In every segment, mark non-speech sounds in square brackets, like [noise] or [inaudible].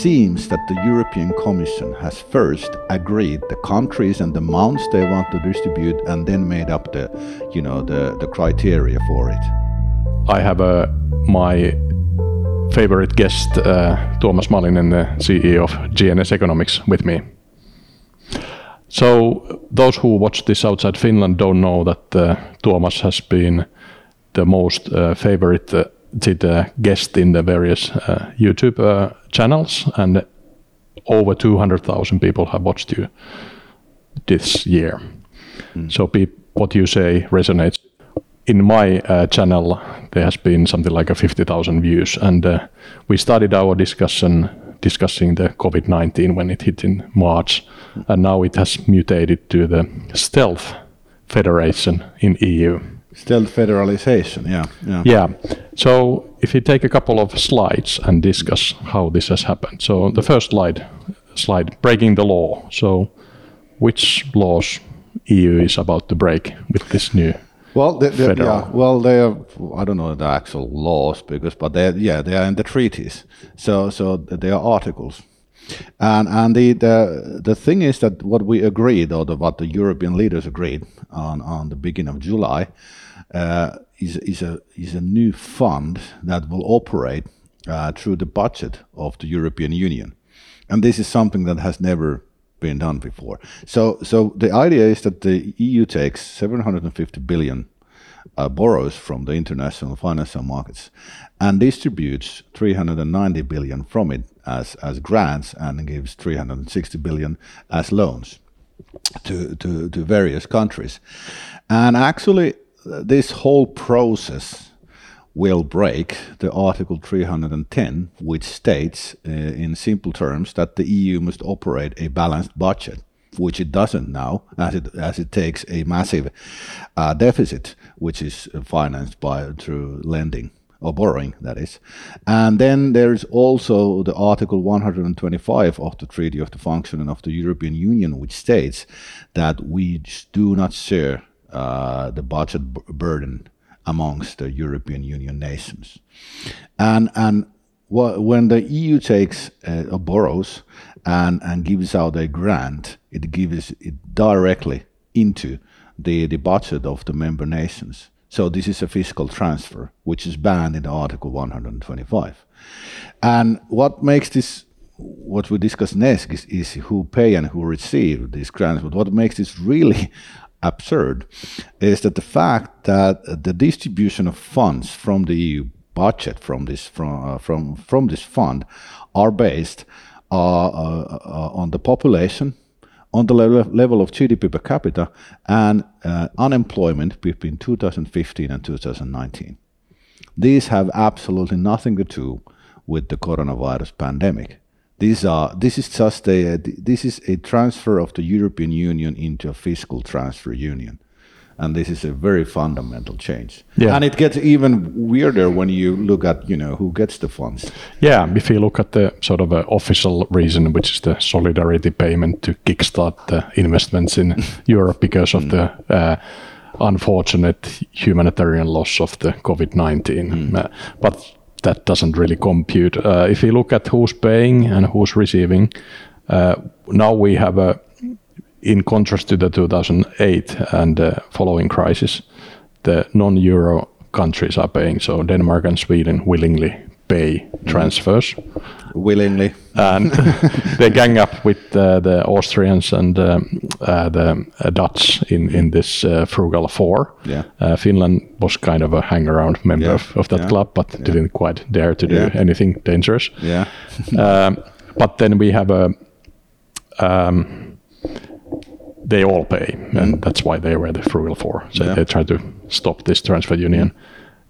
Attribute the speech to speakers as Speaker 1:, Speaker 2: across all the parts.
Speaker 1: seems that the European Commission has first agreed the countries and the amounts they want to distribute and then made up the you know the, the criteria for it.
Speaker 2: I have a my favorite guest, uh, Tuomas Malinen, the CEO of GNS Economics, with me. So those who watch this outside Finland don't know that uh, Tuomas has been the most uh, favorite uh, a guest in the various uh, YouTube uh, channels, and over 200,000 people have watched you this year. Mm. So what you say resonates. In my channel, there has been something like a 50,000 views, and we started our discussion discussing the COVID 19 when it hit in March, and now it has mutated to the stealth federation in EU.
Speaker 1: Stealth federalization, yeah,
Speaker 2: yeah. Yeah. So if you take a couple of slides and discuss how this has happened. So the first slide, slide breaking the law. So which laws EU is about to break with this new
Speaker 1: well, they, they, yeah, well, they are. I don't know the actual laws because, but they, yeah, they are in the treaties. So, so they are articles, and the the thing is that what we agreed, or the, what the European leaders agreed on on the beginning of July, uh, is is a is a new fund that will operate uh, through the budget of the European Union, and this is something that has never been done before. So, so the idea is that the EU takes 750 billion uh, borrows from the international financial markets and distributes 390 billion from it as, as grants and gives 360 billion as loans to, to, to various countries. And actually, this whole process will break the Article 310, which states uh, in simple terms that the EU must operate a balanced budget, which it doesn't now, as it as it takes a massive uh, deficit, which is financed by through lending or borrowing, that is. And then there's also the Article 125 of the Treaty of the Functioning of the European Union, which states that we do not share uh, the budget burden amongst the European Union nations. And, and when the EU takes uh, or borrows and, and gives out a grant, it gives it directly into the, the budget of the member nations. So this is a fiscal transfer, which is banned in Article 125. And what makes this, what we discuss next, is, is who pay and who receive these grants. But what makes this really [laughs] absurd is that the fact that the distribution of funds from the EU budget from this from uh, from from this fund are based uh, uh, on the population, on the level, level of GDP per capita, and uh, unemployment between 2015 and 2019. These have absolutely nothing to do with the coronavirus pandemic. These are this is just a this is a transfer of the European Union into a fiscal transfer union, and this is a very fundamental change. Yeah. and it gets even weirder when you look at you know who gets the funds.
Speaker 2: Yeah, if you look at the sort of uh, official reason, which is the solidarity payment to kickstart the investments in [laughs] Europe because of mm. the. Uh, unfortunate humanitarian loss of the COVID 19. Mm. Uh, but that doesn't really compute. Uh, if you look at who's paying and who's receiving, uh, now we have a, in contrast to the 2008 and uh, following crisis, the non-euro countries are paying. So Denmark and Sweden willingly pay transfers
Speaker 1: willingly,
Speaker 2: and [laughs] they gang up with uh, the Austrians and um, uh, the uh, Dutch in in this uh, frugal four.
Speaker 1: Yeah.
Speaker 2: Uh, Finland was kind of a hang around member yeah. of, of that yeah. club, but didn't quite dare to do anything dangerous.
Speaker 1: Yeah.
Speaker 2: um, but then we have a. Um, they all pay, mm. and that's why they were the frugal four. So they try to stop this transfer union.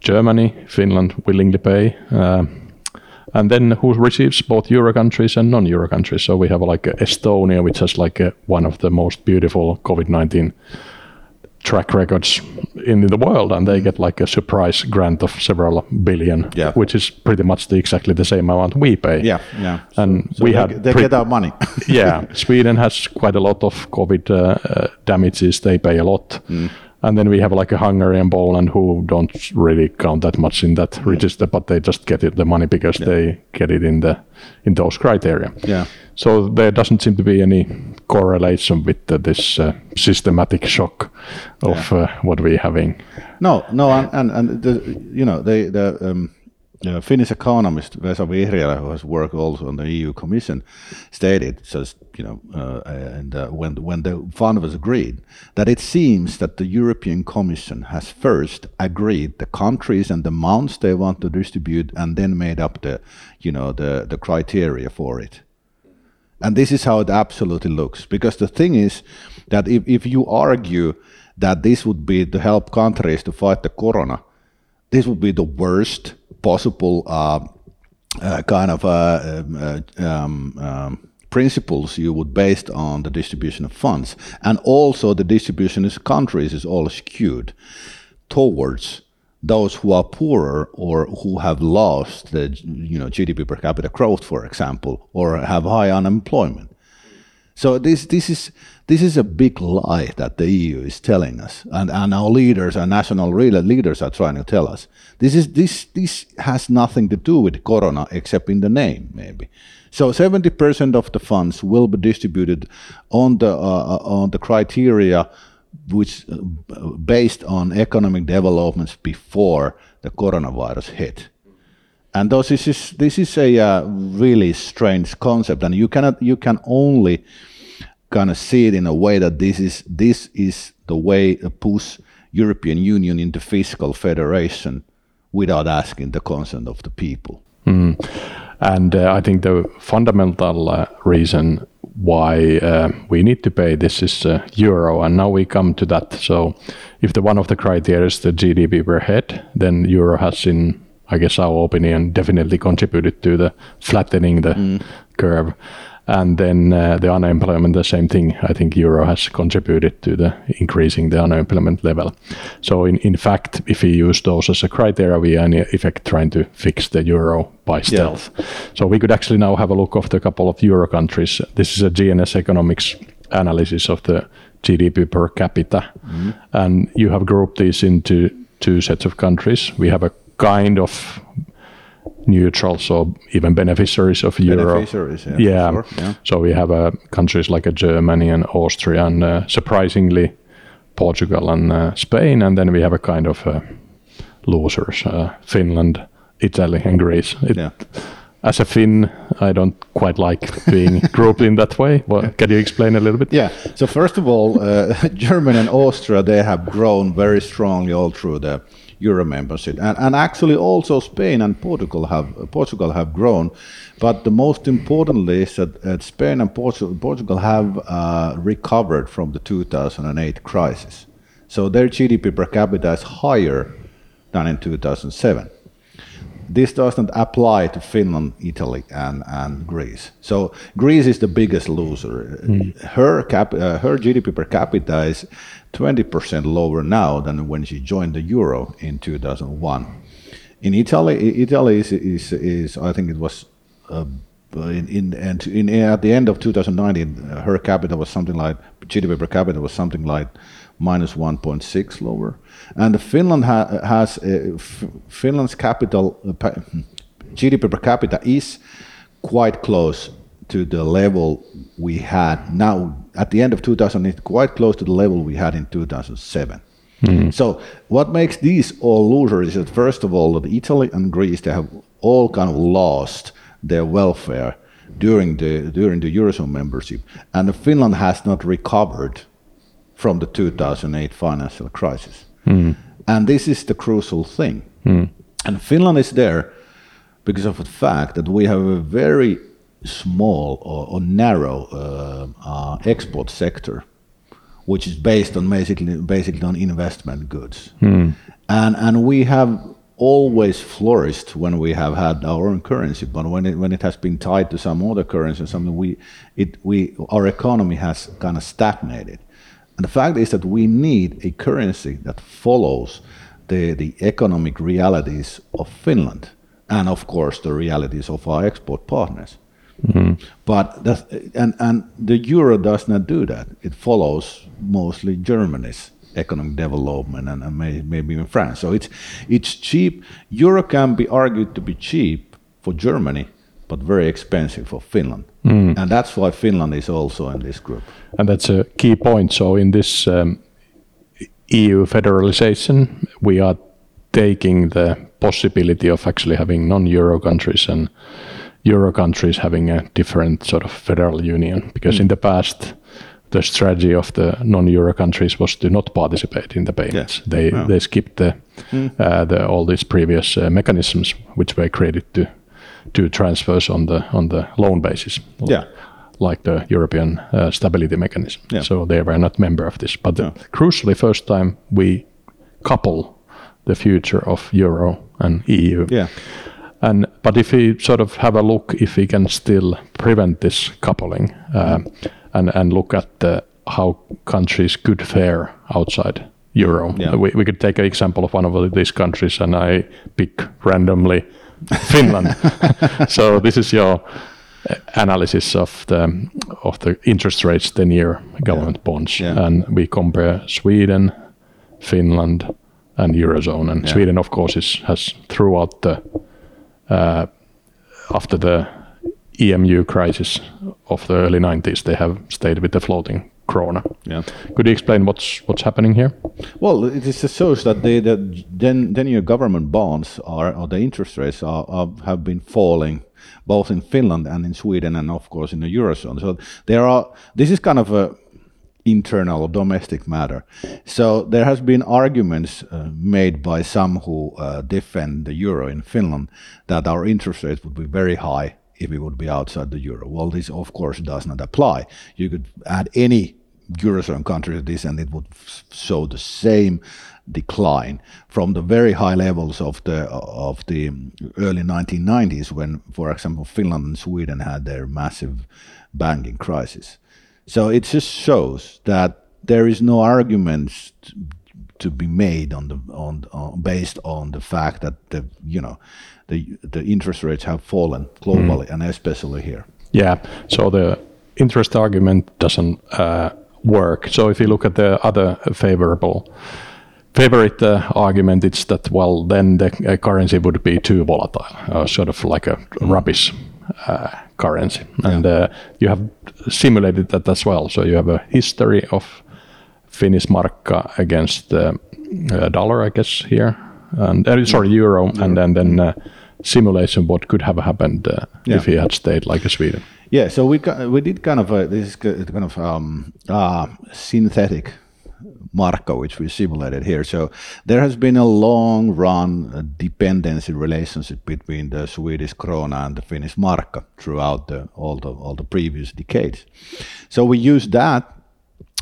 Speaker 2: Germany, Finland willingly pay. Uh, and then who receives both euro countries and non-euro countries. So we have like Estonia, which has like a, one of the most beautiful COVID-19 track records in the world, and they get like a surprise grant of several billion,
Speaker 1: yeah.
Speaker 2: which is pretty much the, exactly the same amount we pay.
Speaker 1: Yeah, yeah.
Speaker 2: And
Speaker 1: so, so
Speaker 2: we
Speaker 1: they,
Speaker 2: had
Speaker 1: they get our money. [laughs]
Speaker 2: yeah, Sweden has quite a lot of COVID uh, uh, damages; they pay a lot. Mm. and then we have like a Hungary and Poland who don't really count that much in that register, but they just get it the money because yeah. they get it in the in those criteria.
Speaker 1: Yeah.
Speaker 2: So there doesn't seem to be any correlation with the, this uh, systematic shock of yeah. uh, what we're having.
Speaker 1: No, no, and and, and the, you know the the. Um, uh, Finnish economist Vesa Vihriälä, who has worked also on the EU Commission, stated just you know, uh, and uh, when when the fund was agreed, that it seems that the European Commission has first agreed the countries and the amounts they want to distribute, and then made up the you know the the criteria for it. And this is how it absolutely looks, because the thing is that if, if you argue that this would be to help countries to fight the corona, this would be the worst possible uh, uh, kind of uh, um, uh, um, um, principles you would based on the distribution of funds, and also the distribution of countries is all skewed towards those who are poorer or who have lost the you know GDP per capita growth, for example, or have high unemployment. So this this is this is a big lie that the EU is telling us, and, and our leaders, our national leaders, are trying to tell us. This is this this has nothing to do with Corona except in the name, maybe. So 70% of the funds will be distributed on the uh, uh, on the criteria which uh, based on economic developments before the coronavirus hit. And this is this is a uh, really strange concept, and you cannot you can only kind of see it in a way that this is this is the way to push European Union into fiscal federation without asking the consent of the people.
Speaker 2: Mm. And uh, I think the fundamental uh, reason why uh, we need to pay this is uh, euro, and now we come to that. So, if the one of the criteria is the GDP per head, then euro has, in I guess our opinion, definitely contributed to the flattening the mm. curve and then uh, the unemployment the same thing. I think euro has contributed to the increasing the unemployment level. So in, in fact if we use those as a criteria we are in effect trying to fix the euro by stealth. Yeah. so we could actually now have a look of the couple of euro countries. This is a gns economics analysis of the gdp per capita. Mm-hmm. and you have grouped these into two sets of countries. We have a kind of neutral, so even beneficiaries of euro.
Speaker 1: Beneficiaries, yeah.
Speaker 2: Yeah. Sure. yeah. So we have uh, countries like uh, Germany and Austria, and uh, surprisingly, Portugal and uh, Spain, and then we have a kind of uh, losers: uh, Finland, Italy, and Greece. It, yeah. As a Finn, I don't quite like being [laughs] grouped in that way. Well, can you explain a little bit?
Speaker 1: Yeah. So first of all, [laughs] Germany and Austria they have grown very strongly all through the euro membership. And, and actually also Spain and Portugal have Portugal have grown, but the most importantly is that, that Spain and Portugal, Portugal have uh, recovered from the 2008 crisis. So their GDP per capita is higher than in 2007 this doesn't apply to Finland, Italy, and, and Greece. So Greece is the biggest loser. Mm. Her cap, uh, her GDP per capita is 20% lower now than when she joined the euro in 2001. In Italy, Italy is, is, is I think it was uh, in, in, and in, at the end of 2019, her capita was something like GDP per capita was something like minus 1.6 lower, and Finland ha, has uh, Finland's capital uh, GDP per capita is quite close to the level we had now at the end of 2008, quite close to the level we had in 2007. Mm. So what makes these all losers is that first of all, that Italy and Greece they have all kind of lost their welfare during the during the eurozone membership, and Finland has not recovered from the 2008 financial crisis. Mm. And this is the crucial thing. Mm. And Finland is there because of the fact that we have a very small or, or narrow uh, uh, export sector, which is based on basically basically on investment goods, mm. and and we have always flourished when we have had our own currency, but when it when it has been tied to some other currency, something we it we our economy has kind of stagnated, and the fact is that we need a currency that follows the the economic realities of Finland, and of course the realities of our export partners. Mm-hmm. But and and the euro does not do that. It follows mostly Germany's economic development and, and may, maybe even France. So it's it's cheap. Euro can be argued to be cheap for Germany, but very expensive for Finland, mm. and that's why Finland is also in this group.
Speaker 2: And that's a key point. So in this um, EU federalization, we are taking the possibility of actually having non-euro countries and euro countries having a different sort of federal union because mm. in the past the strategy of the non-euro countries was to not participate in the payments. They oh. they skipped the, mm. uh, the all these previous uh, mechanisms which were created to do transfers on the on the loan basis.
Speaker 1: Yeah.
Speaker 2: Like the European uh, Stability Mechanism. Yeah. So they were not member of this. But yeah. crucially, first time we couple the future of euro and EU.
Speaker 1: Yeah.
Speaker 2: And but if we sort of have a look, if we can still prevent this coupling, uh, and and look at the, how countries could fare outside euro, yeah. we, we could take an example of one of these countries, and I pick randomly Finland. [laughs] so this is your analysis of the of the interest rates, ten year government yeah. bonds, yeah. and we compare Sweden, Finland, and eurozone. And Sweden, of course, is has throughout the uh, after the EMU crisis of the early 90s, they have stayed with the floating krona.
Speaker 1: Yeah.
Speaker 2: Could you explain what's what's happening here?
Speaker 1: Well, it is shows that the, the then then your government bonds are or the interest rates are, are, have been falling both in Finland and in Sweden and of course in the eurozone. So there are this is kind of a internal or domestic matter. So there has been arguments uh, made by some who uh, defend the euro in Finland that our interest rates would be very high if we would be outside the euro. Well, this of course does not apply. You could add any eurozone country to this, and it would show the same decline from the very high levels of the of the early 1990s, when, for example, Finland and Sweden had their massive banking crisis. So it just shows that there is no arguments to be made on the on, on, based on the fact that the you know the the interest rates have fallen globally mm. and especially here.
Speaker 2: Yeah. So the interest argument doesn't uh, work. So if you look at the other favorable favorite uh, argument, it's that well then the uh, currency would be too volatile, uh, sort of like a mm. rubbish uh, currency, and yeah. Uh, you have simulated that as well. So you have a history of Finnish markka against the uh, dollar, I guess here, and uh, sorry euro, euro, and then then uh, simulation what could have happened uh, yeah. if he had stayed like a Sweden.
Speaker 1: Yeah, so we got, we did kind of a, this kind of um, uh, synthetic Markka, which we simulated here. So there has been a long run dependency relationship between the Swedish krona and the Finnish markka throughout the, all the all the previous decades. So we use that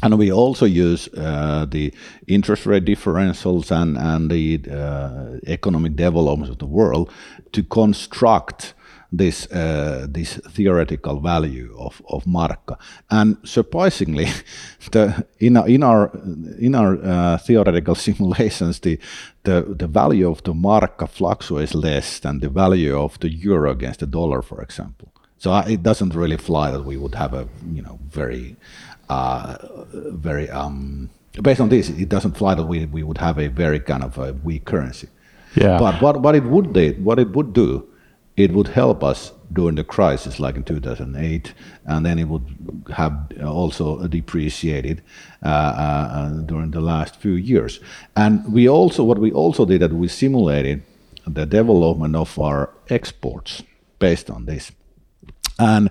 Speaker 1: and we also use uh, the interest rate differentials and, and the uh, economic developments of the world to construct this uh, this theoretical value of, of markka. And surprisingly, [laughs] the, in our in our in our uh, theoretical [laughs] simulations, the, the the value of the markka fluctuates less than the value of the euro against the dollar, for example. So uh, it doesn't really fly that we would have a you know very uh, very um, based on this, it doesn't fly that we, we would have a very kind of a weak currency.
Speaker 2: Yeah.
Speaker 1: But what, what it would do, what it would do it would help us during the crisis, like in 2008, and then it would have also depreciated uh, uh, during the last few years. And we also, what we also did, that we simulated the development of our exports based on this, and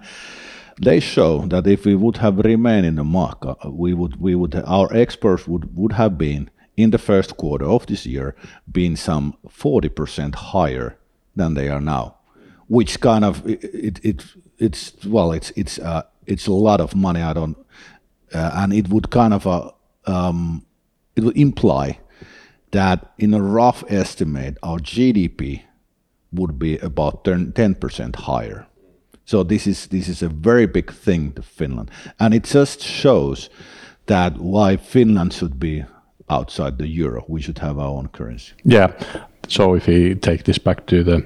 Speaker 1: they show that if we would have remained in the markka, we would, we would, our exports would would have been in the first quarter of this year, been some 40% higher than they are now which kind of it, it, it it's well it's it's uh, it's a lot of money I don't uh, and it would kind of uh, um, it would imply that in a rough estimate our GDP would be about 10 percent higher. So this is this is a very big thing to Finland, and it just shows that why Finland should be outside the euro. We should have our own currency.
Speaker 2: Yeah. So if we take this back to the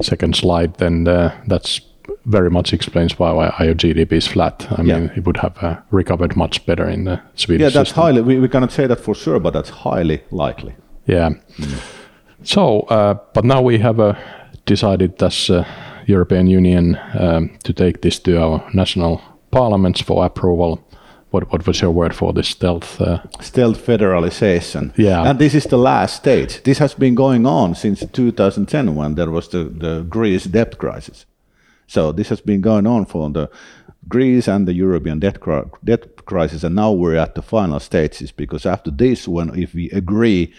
Speaker 2: second slide, then uh, that's very much explains why, why our GDP is flat. I yeah. mean, it would have uh, recovered much better in the Swedish.
Speaker 1: Yeah, that's
Speaker 2: system.
Speaker 1: highly. We, we cannot say that for sure, but that's highly likely.
Speaker 2: Yeah. Mm. So, uh, but now we have uh, decided as uh, European Union um, to take this to our national parliaments for approval. What, what was your word for this stealth? Uh,
Speaker 1: stealth federalization.
Speaker 2: Yeah.
Speaker 1: And this is the last stage. This has been going on since 2010 when there was the, the Greece debt crisis. So this has been going on for the Greece and the European debt, debt crisis, and now we're at the final stages because after this, when if we agree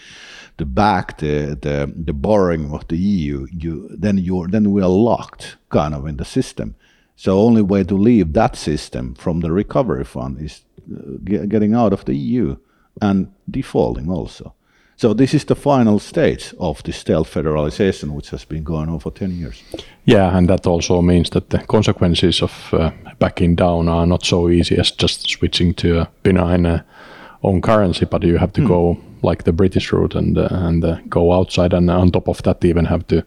Speaker 1: to back the, the, the borrowing of the EU, you, then you then we are locked kind of in the system. So only way to leave that system from the recovery fund is uh, getting out of the EU and defaulting also. So this is the final stage of the stealth federalization, which has been going on for 10 years.
Speaker 2: Yeah, and that also means that the consequences of uh, backing down are not so easy as just switching to a benign uh, own currency, but you have to mm. go like the British route and uh, and uh, go outside, and on top of that, even have to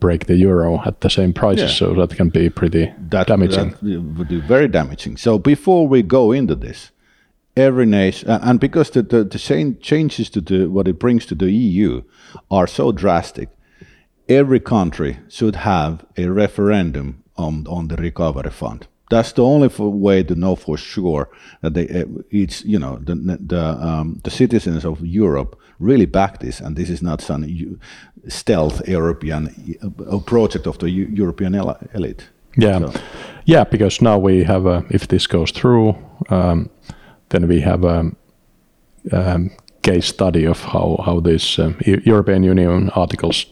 Speaker 2: break the euro at the same prices. Yeah. So that can be pretty that, damaging.
Speaker 1: That would be very damaging. So before we go into this, every nation, and because the, the, the changes to the, what it brings to the EU are so drastic, every country should have a referendum on, on the recovery fund. That's the only way to know for sure that they, eh, it's you know the the um, the citizens of Europe really back this, and this is not some stealth European uh, project of the European elite.
Speaker 2: Yeah, so. yeah, because now we have a, if this goes through. Um, then we have a, a case study of how how these um, European Union articles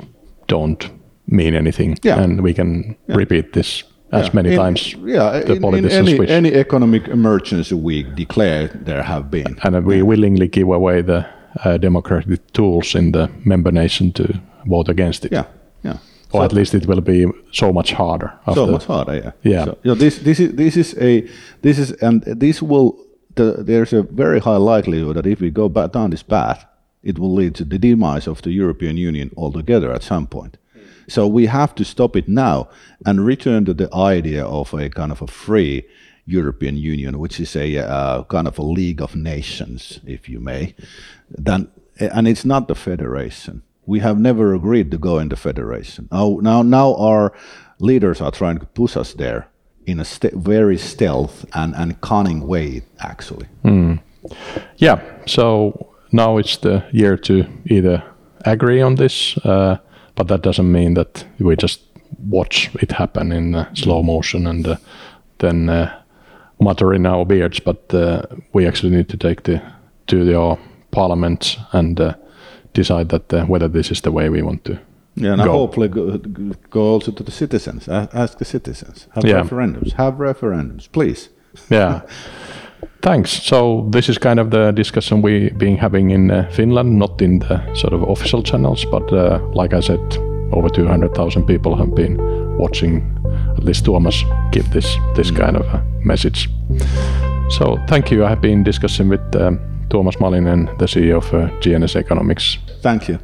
Speaker 2: don't mean anything,
Speaker 1: yeah.
Speaker 2: and we can yeah. repeat this as
Speaker 1: yeah.
Speaker 2: many
Speaker 1: in,
Speaker 2: times.
Speaker 1: Yeah, the in, politicians in any, wish. any economic emergency we declare there have been,
Speaker 2: and we willingly give away the uh, democratic tools in the member nation to vote against it.
Speaker 1: Yeah, yeah.
Speaker 2: Or so, at least it will be so much harder.
Speaker 1: So much harder, yeah.
Speaker 2: Yeah. So,
Speaker 1: you know, this this is this is a this is and this will the, there's a very high likelihood that if we go back down this path, it will lead to the demise of the European Union altogether at some point. So we have to stop it now and return to the idea of a kind of a free European Union, which is a uh, kind of a league of nations, if you may. Then, and it's not the federation. We have never agreed to go into federation. Now, now, now our leaders are trying to push us there in a st very stealth and, and cunning way, actually.
Speaker 2: Mm. Yeah. So now it's the year to either agree on this, uh, but that doesn't mean that we just watch it happen in uh, slow motion and uh, then uh, mutter in our beards. But uh, we actually need to take the to the parliament and uh, decide that whether this is the way we want to
Speaker 1: yeah, and go. hopefully go, go, also to the citizens. Ask the citizens. Have yeah. referendums. Have referendums, please.
Speaker 2: Yeah. [laughs] Thanks. So this is kind of the discussion we've been having in uh, Finland, not in the sort of official channels, but uh, like I said, over 200,000 people have been watching at least Tuomas give this this kind of a message. So thank you. I have been discussing with um, Tuomas Malinen, the CEO of uh, GNS Economics.
Speaker 1: Thank you.